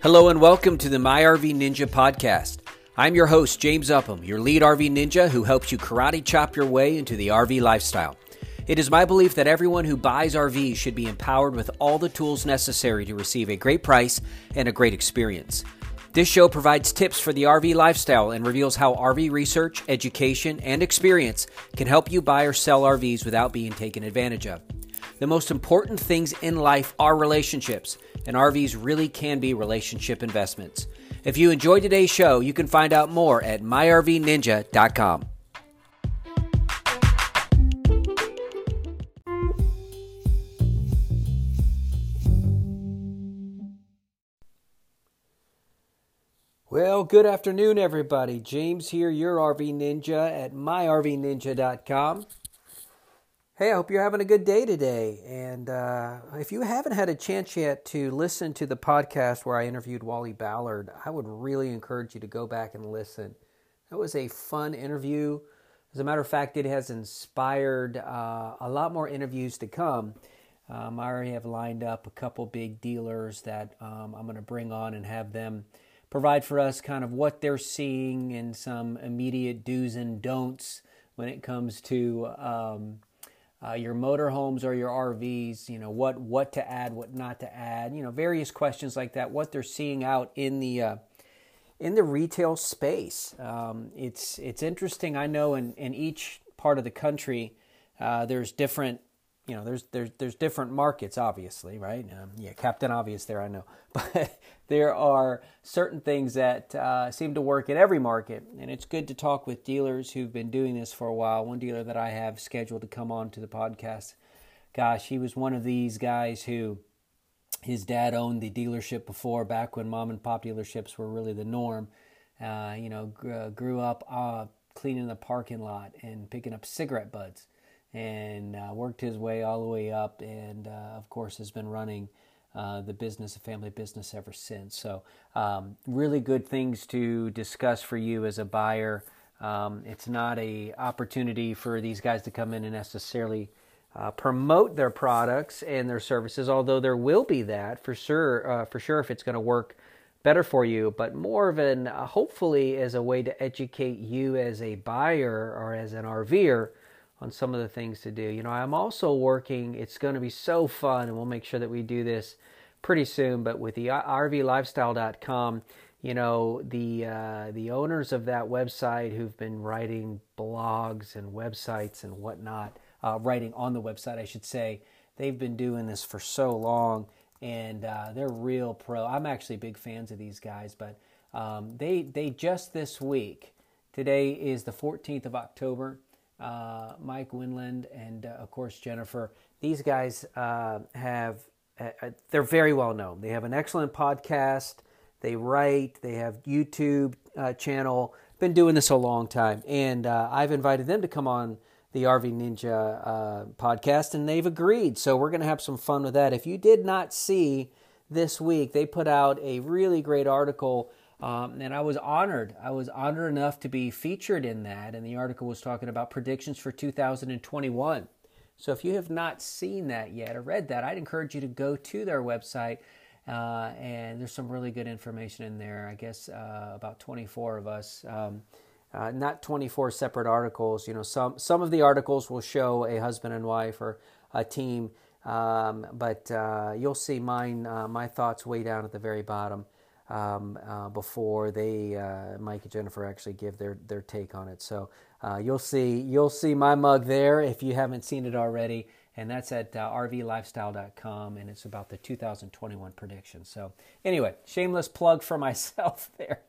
Hello and welcome to the My RV Ninja podcast. I'm your host, James Upham, your lead RV ninja who helps you karate chop your way into the RV lifestyle. It is my belief that everyone who buys RVs should be empowered with all the tools necessary to receive a great price and a great experience. This show provides tips for the RV lifestyle and reveals how RV research, education, and experience can help you buy or sell RVs without being taken advantage of. The most important things in life are relationships, and RVs really can be relationship investments. If you enjoyed today's show, you can find out more at myrvninja.com. Well, good afternoon, everybody. James here, your RV Ninja at myrvninja.com. Hey, I hope you're having a good day today. And uh, if you haven't had a chance yet to listen to the podcast where I interviewed Wally Ballard, I would really encourage you to go back and listen. That was a fun interview. As a matter of fact, it has inspired uh, a lot more interviews to come. Um, I already have lined up a couple big dealers that um, I'm going to bring on and have them provide for us kind of what they're seeing and some immediate do's and don'ts when it comes to. Um, uh, your motorhomes or your RVs, you know, what, what to add, what not to add, you know, various questions like that, what they're seeing out in the, uh, in the retail space. Um, it's, it's interesting. I know in, in each part of the country, uh, there's different you know, there's there's there's different markets, obviously, right? Um, yeah, Captain Obvious there, I know, but there are certain things that uh, seem to work in every market, and it's good to talk with dealers who've been doing this for a while. One dealer that I have scheduled to come on to the podcast, gosh, he was one of these guys who his dad owned the dealership before, back when mom and pop dealerships were really the norm. Uh, you know, grew up uh, cleaning the parking lot and picking up cigarette butts and uh, worked his way all the way up, and uh, of course has been running uh, the business, a family business, ever since. So, um, really good things to discuss for you as a buyer. Um, it's not a opportunity for these guys to come in and necessarily uh, promote their products and their services, although there will be that for sure. Uh, for sure, if it's going to work better for you, but more of an uh, hopefully as a way to educate you as a buyer or as an RVer on some of the things to do. You know, I'm also working, it's going to be so fun, and we'll make sure that we do this pretty soon, but with the rvlifestyle.com, you know, the, uh, the owners of that website who've been writing blogs and websites and whatnot, uh, writing on the website, I should say, they've been doing this for so long and uh, they're real pro. I'm actually big fans of these guys, but um, they, they just this week, today is the 14th of October, uh, Mike Wendland, and uh, of course Jennifer. These guys uh, have uh, uh, they're very well known. They have an excellent podcast. They write. They have YouTube uh, channel. Been doing this a long time, and I've invited them to come on the RV Ninja podcast, and they've agreed. So we're going to have some fun with that. If you did not see this week, they put out a really great article um, and I was honored. I was honored enough to be featured in that. And the article was talking about predictions for 2021. So if you have not seen that yet or read that, I'd encourage you to go to their website. Uh, and there's some really good information in there. I guess uh, about 24 of us. Um, uh, not 24 separate articles. You know, some some of the articles will show a husband and wife or a team, um, but uh, you'll see mine. Uh, my thoughts way down at the very bottom um, uh, before they uh, Mike and Jennifer actually give their their take on it. So uh, you'll see you'll see my mug there if you haven't seen it already, and that's at uh, rvlifestyle.com, and it's about the 2021 predictions. So anyway, shameless plug for myself there.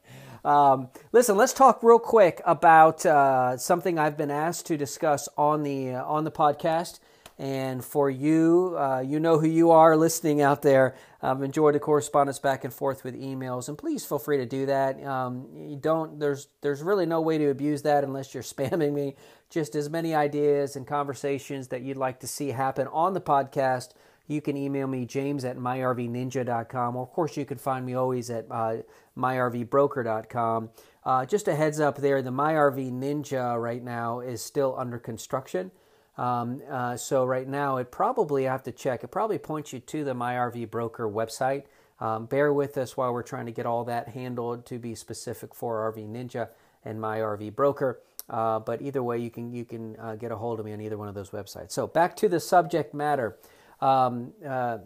Um, listen, let's talk real quick about uh, something I've been asked to discuss on the uh, on the podcast. And for you, uh, you know who you are listening out there. Um, enjoy the correspondence back and forth with emails, and please feel free to do that. Um, you don't. There's there's really no way to abuse that unless you're spamming me. Just as many ideas and conversations that you'd like to see happen on the podcast. You can email me, james at myrvninja.com. Or, of course, you can find me always at uh, myrvbroker.com. Uh, just a heads up there, the MyRV Ninja right now is still under construction. Um, uh, so right now, it probably I have to check. It probably points you to the MyRV Broker website. Um, bear with us while we're trying to get all that handled to be specific for RV Ninja and MyRV broker. Uh, but either way, you can you can uh, get a hold of me on either one of those websites. So back to the subject matter. Um, uh,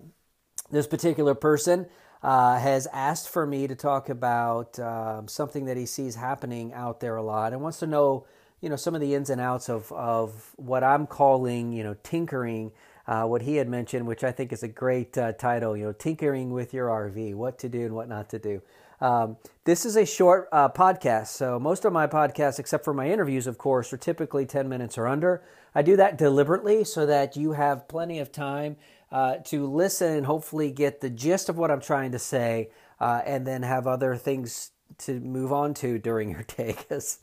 this particular person uh, has asked for me to talk about um, something that he sees happening out there a lot and wants to know, you know, some of the ins and outs of of what I'm calling, you know, tinkering. Uh, what he had mentioned, which I think is a great uh, title, you know, tinkering with your RV, what to do and what not to do. Um, this is a short uh, podcast, so most of my podcasts, except for my interviews, of course, are typically 10 minutes or under. I do that deliberately so that you have plenty of time uh, to listen and hopefully get the gist of what I'm trying to say, uh, and then have other things to move on to during your day. Because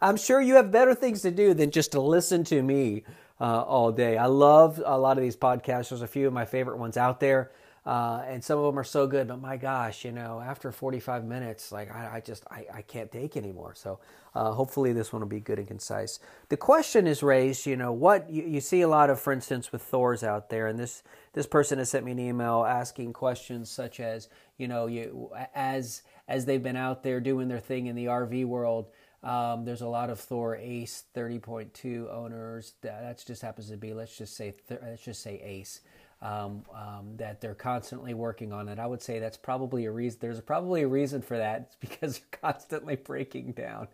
I'm sure you have better things to do than just to listen to me uh, all day. I love a lot of these podcasts. There's a few of my favorite ones out there. Uh, and some of them are so good, but my gosh, you know, after 45 minutes, like I, I just I, I can't take anymore. So uh, hopefully this one will be good and concise. The question is raised, you know, what you, you see a lot of, for instance, with Thors out there, and this this person has sent me an email asking questions such as, you know, you as as they've been out there doing their thing in the RV world. Um, there's a lot of Thor Ace 30.2 owners. That, that just happens to be, let's just say, let's just say Ace um, um, that they're constantly working on it. I would say that's probably a reason. There's probably a reason for that. It's because they're constantly breaking down.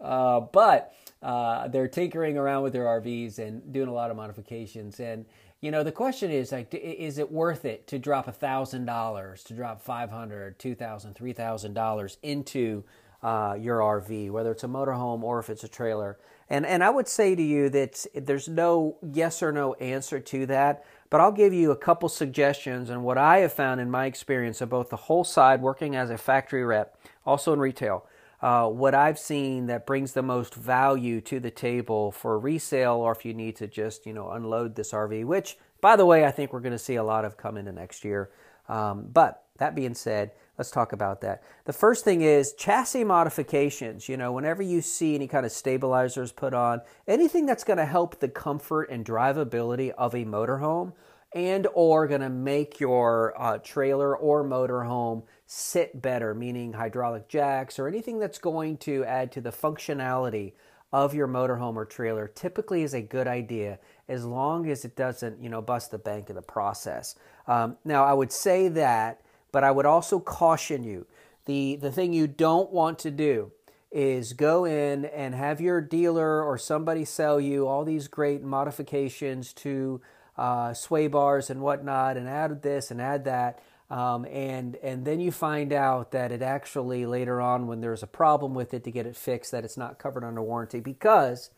Uh, but uh, they're tinkering around with their RVs and doing a lot of modifications. And you know, the question is like, is it worth it to drop a thousand dollars, to drop five hundred, two thousand, three thousand dollars into uh, your RV, whether it's a motorhome or if it's a trailer? And and I would say to you that there's no yes or no answer to that. But I'll give you a couple suggestions and what I have found in my experience of both the whole side working as a factory rep, also in retail. Uh, what I've seen that brings the most value to the table for resale, or if you need to just you know unload this RV, which by the way I think we're going to see a lot of come into next year. Um, but that being said, let's talk about that. The first thing is chassis modifications. You know, whenever you see any kind of stabilizers put on, anything that's going to help the comfort and drivability of a motorhome and or going to make your uh, trailer or motorhome sit better, meaning hydraulic jacks or anything that's going to add to the functionality of your motorhome or trailer typically is a good idea as long as it doesn't, you know, bust the bank in the process. Um, now, I would say that but I would also caution you the, the thing you don't want to do is go in and have your dealer or somebody sell you all these great modifications to uh, sway bars and whatnot, and add this and add that. Um, and and then you find out that it actually later on when there's a problem with it to get it fixed that it's not covered under warranty because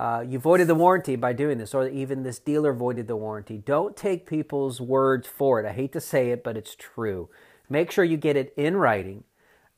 uh, you voided the warranty by doing this, or even this dealer voided the warranty. Don't take people's words for it. I hate to say it, but it's true. Make sure you get it in writing,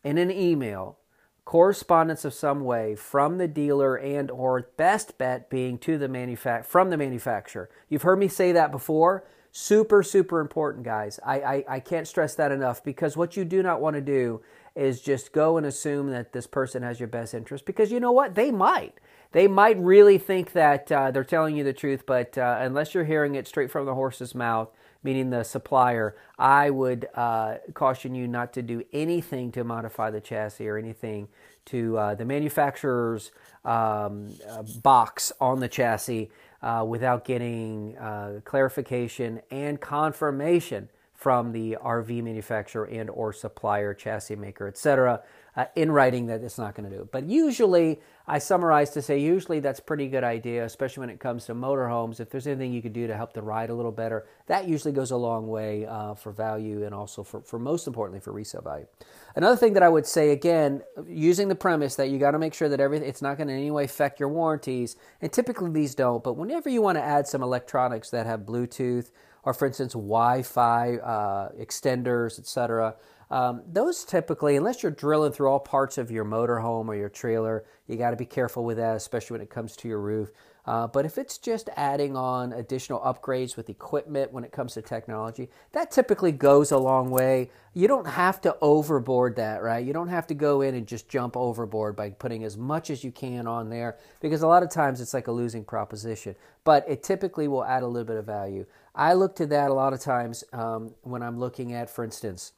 in an email, correspondence of some way from the dealer and or best bet being to the manufac- from the manufacturer. You've heard me say that before. Super, super important, guys. I, I, I can't stress that enough because what you do not want to do is just go and assume that this person has your best interest because you know what? They might they might really think that uh, they're telling you the truth, but uh, unless you're hearing it straight from the horse's mouth, meaning the supplier, I would uh, caution you not to do anything to modify the chassis or anything to uh, the manufacturer's um, uh, box on the chassis uh, without getting clarification and confirmation from the RV manufacturer and or supplier, chassis maker, etc uh, in writing that it's not going to do. But usually, I summarize to say usually that's pretty good idea, especially when it comes to motorhomes. If there's anything you could do to help the ride a little better, that usually goes a long way uh, for value and also for, for most importantly for resale value. Another thing that I would say again, using the premise that you got to make sure that everything it's not going to in any way affect your warranties, and typically these don't. But whenever you want to add some electronics that have Bluetooth or, for instance, Wi-Fi uh, extenders, etc um, those typically, unless you're drilling through all parts of your motorhome or your trailer, you got to be careful with that, especially when it comes to your roof. Uh, but if it's just adding on additional upgrades with equipment when it comes to technology, that typically goes a long way. You don't have to overboard that, right? You don't have to go in and just jump overboard by putting as much as you can on there because a lot of times it's like a losing proposition. But it typically will add a little bit of value. I look to that a lot of times um, when I'm looking at, for instance,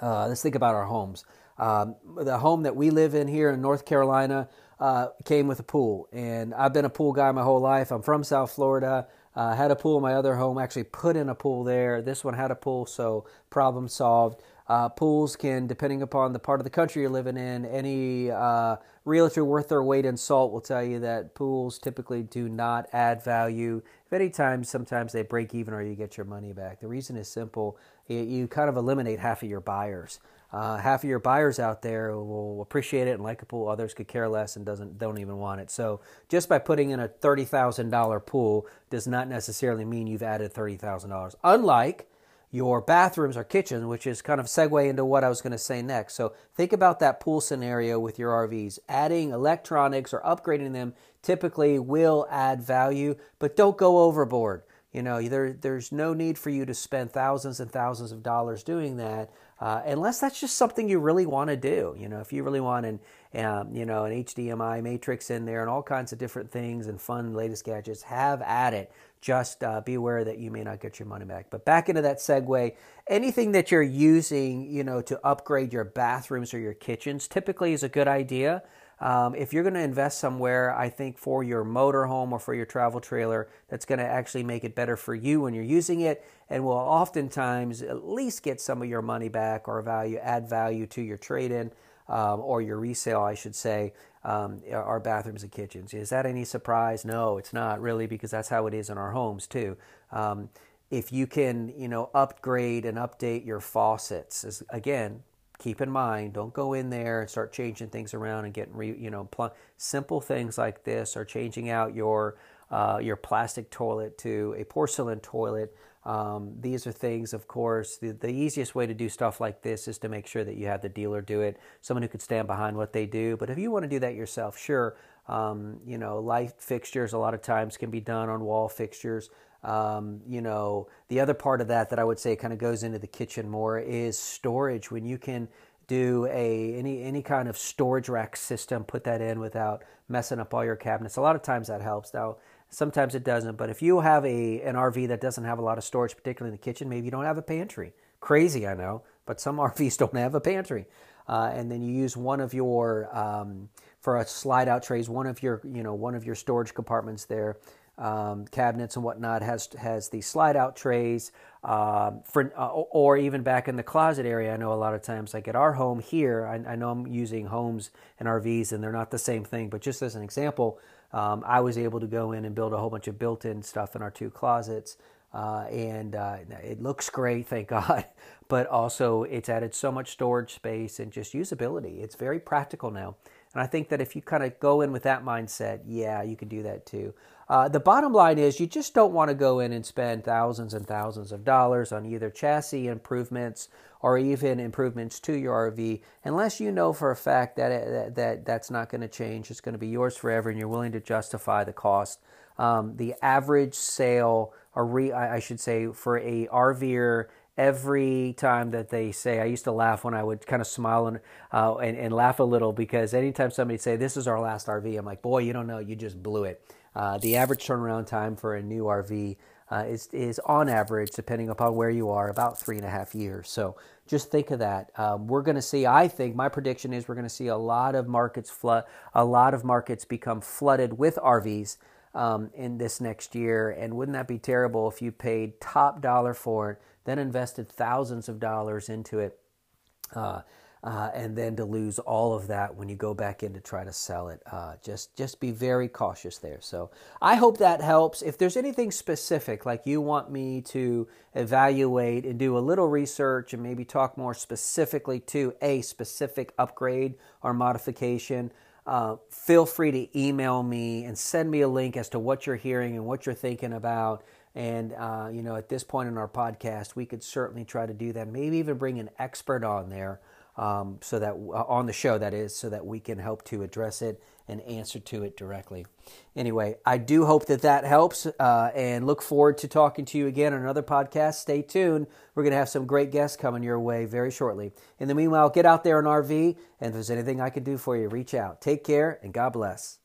Uh, let's think about our homes. Um, the home that we live in here in North Carolina uh, came with a pool, and I've been a pool guy my whole life. I'm from South Florida. Uh, had a pool in my other home. Actually, put in a pool there. This one had a pool, so problem solved. Uh, pools can, depending upon the part of the country you're living in, any uh, realtor worth their weight in salt will tell you that pools typically do not add value. If any time, sometimes they break even or you get your money back. The reason is simple you kind of eliminate half of your buyers. Uh, half of your buyers out there will appreciate it and like a pool. Others could care less and doesn't don't even want it. So just by putting in a thirty thousand dollar pool does not necessarily mean you've added thirty thousand dollars. Unlike your bathrooms or kitchen, which is kind of segue into what I was going to say next. So think about that pool scenario with your RVs. Adding electronics or upgrading them typically will add value, but don't go overboard. You know, there, there's no need for you to spend thousands and thousands of dollars doing that uh, unless that's just something you really want to do. You know, if you really want an, um, you know, an HDMI matrix in there and all kinds of different things and fun latest gadgets, have at it. Just uh, be aware that you may not get your money back. But back into that segue, anything that you're using, you know, to upgrade your bathrooms or your kitchens typically is a good idea. Um, if you're going to invest somewhere, I think for your motorhome or for your travel trailer, that's going to actually make it better for you when you're using it and will oftentimes at least get some of your money back or value, add value to your trade in um, or your resale, I should say, um, our bathrooms and kitchens. Is that any surprise? No, it's not really because that's how it is in our homes too. Um, if you can, you know, upgrade and update your faucets, as, again, keep in mind, don't go in there and start changing things around and getting, re, you know, pl- simple things like this or changing out your uh, your plastic toilet to a porcelain toilet. Um, these are things, of course, the, the easiest way to do stuff like this is to make sure that you have the dealer do it, someone who could stand behind what they do. But if you want to do that yourself, sure, um, you know, light fixtures a lot of times can be done on wall fixtures. Um, you know, the other part of that that I would say kind of goes into the kitchen more is storage. When you can do a any any kind of storage rack system, put that in without messing up all your cabinets. A lot of times that helps. Now, sometimes it doesn't. But if you have a an RV that doesn't have a lot of storage, particularly in the kitchen, maybe you don't have a pantry. Crazy, I know, but some RVs don't have a pantry. Uh, and then you use one of your um, for a slide out trays, one of your you know one of your storage compartments there um, cabinets and whatnot has has the slide out trays um, for uh, or even back in the closet area. I know a lot of times, like at our home here, I, I, know I'm using homes and RVs, and they're not the same thing. But just as an example, um, I was able to go in and build a whole bunch of built-in stuff in our two closets. Uh, and uh, it looks great, thank God. But also, it's added so much storage space and just usability. It's very practical now. And I think that if you kind of go in with that mindset, yeah, you can do that too. Uh, the bottom line is you just don't want to go in and spend thousands and thousands of dollars on either chassis improvements or even improvements to your RV unless you know for a fact that that, that that's not going to change. It's going to be yours forever, and you're willing to justify the cost. Um, the average sale, or re, I should say, for a RVer every time that they say, I used to laugh when I would kind of smile and, uh, and, and laugh a little because anytime somebody say, "This is our last RV," I'm like, "Boy, you don't know, you just blew it." Uh, the average turnaround time for a new RV uh, is, is on average, depending upon where you are, about three and a half years. So just think of that. Um, we're going to see. I think my prediction is we're going to see a lot of markets flood, a lot of markets become flooded with RVs um, in this next year. And wouldn't that be terrible if you paid top dollar for it, then invested thousands of dollars into it? Uh, uh, and then to lose all of that when you go back in to try to sell it. Uh, just just be very cautious there. So I hope that helps. If there's anything specific, like you want me to evaluate and do a little research and maybe talk more specifically to a specific upgrade or modification. Uh, feel free to email me and send me a link as to what you're hearing and what you're thinking about. And, uh, you know, at this point in our podcast, we could certainly try to do that. Maybe even bring an expert on there um, so that uh, on the show that is so that we can help to address it and answer to it directly. Anyway i do hope that that helps uh, and look forward to talking to you again on another podcast. Stay tuned. We're going to have some great guests coming your way very shortly. In the meanwhile get out there on rv and if there's anything i can do for you reach out. Take care and god bless